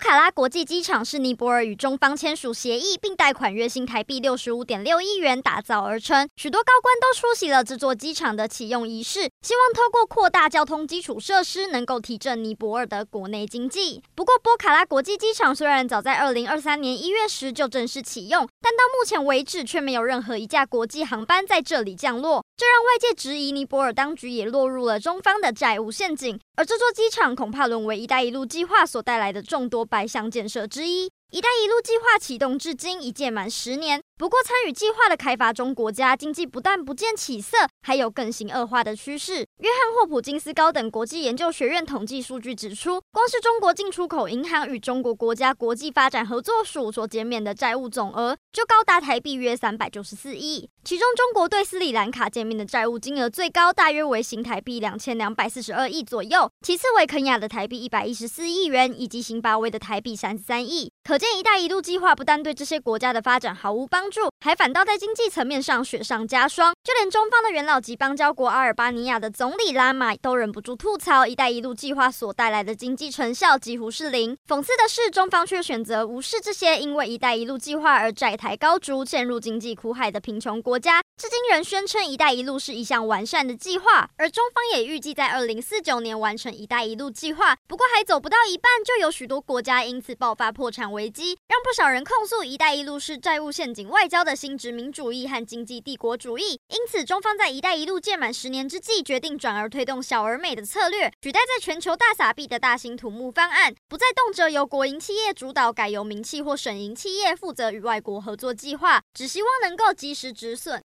波卡拉国际机场是尼泊尔与中方签署协议，并贷款约新台币六十五点六亿元打造而成。许多高官都出席了这座机场的启用仪式，希望透过扩大交通基础设施，能够提振尼泊尔的国内经济。不过，波卡拉国际机场虽然早在二零二三年一月时就正式启用，但到目前为止却没有任何一架国际航班在这里降落，这让外界质疑尼泊尔当局也落入了中方的债务陷阱。而这座机场恐怕沦为“一带一路”计划所带来的众多百项建设之一。“一带一路”计划启动至今已届满十年。不过，参与计划的开发中国家经济不但不见起色，还有更形恶化的趋势。约翰霍普金斯高等国际研究学院统计数据指出，光是中国进出口银行与中国国家国际发展合作署所减免的债务总额，就高达台币约三百九十四亿。其中，中国对斯里兰卡减免的债务金额最高，大约为新台币两千两百四十二亿左右；其次为肯亚的台币一百一十四亿元，以及新巴威的台币三十三亿。可见，“一带一路”计划不但对这些国家的发展毫无帮助，还反倒在经济层面上雪上加霜。就连中方的元老级邦交国阿尔巴尼亚的总理拉马都忍不住吐槽，“一带一路”计划所带来的经济成效几乎是零。讽刺的是，中方却选择无视这些因为“一带一路”计划而债台高筑、陷入经济苦海的贫穷国家，至今仍宣称“一带一路”是一项完善的计划。而中方也预计在二零四九年完成“一带一路”计划，不过还走不到一半，就有许多国家因此爆发破产危机，让不少人控诉“一带一路”是债务陷阱外交的新殖民主义和经济帝国主义，因此中方在“一带一路”届满十年之际，决定转而推动小而美的策略，取代在全球大撒币的大型土木方案，不再动辄由国营企业主导，改由民企或省营企业负责与外国合作计划，只希望能够及时止损。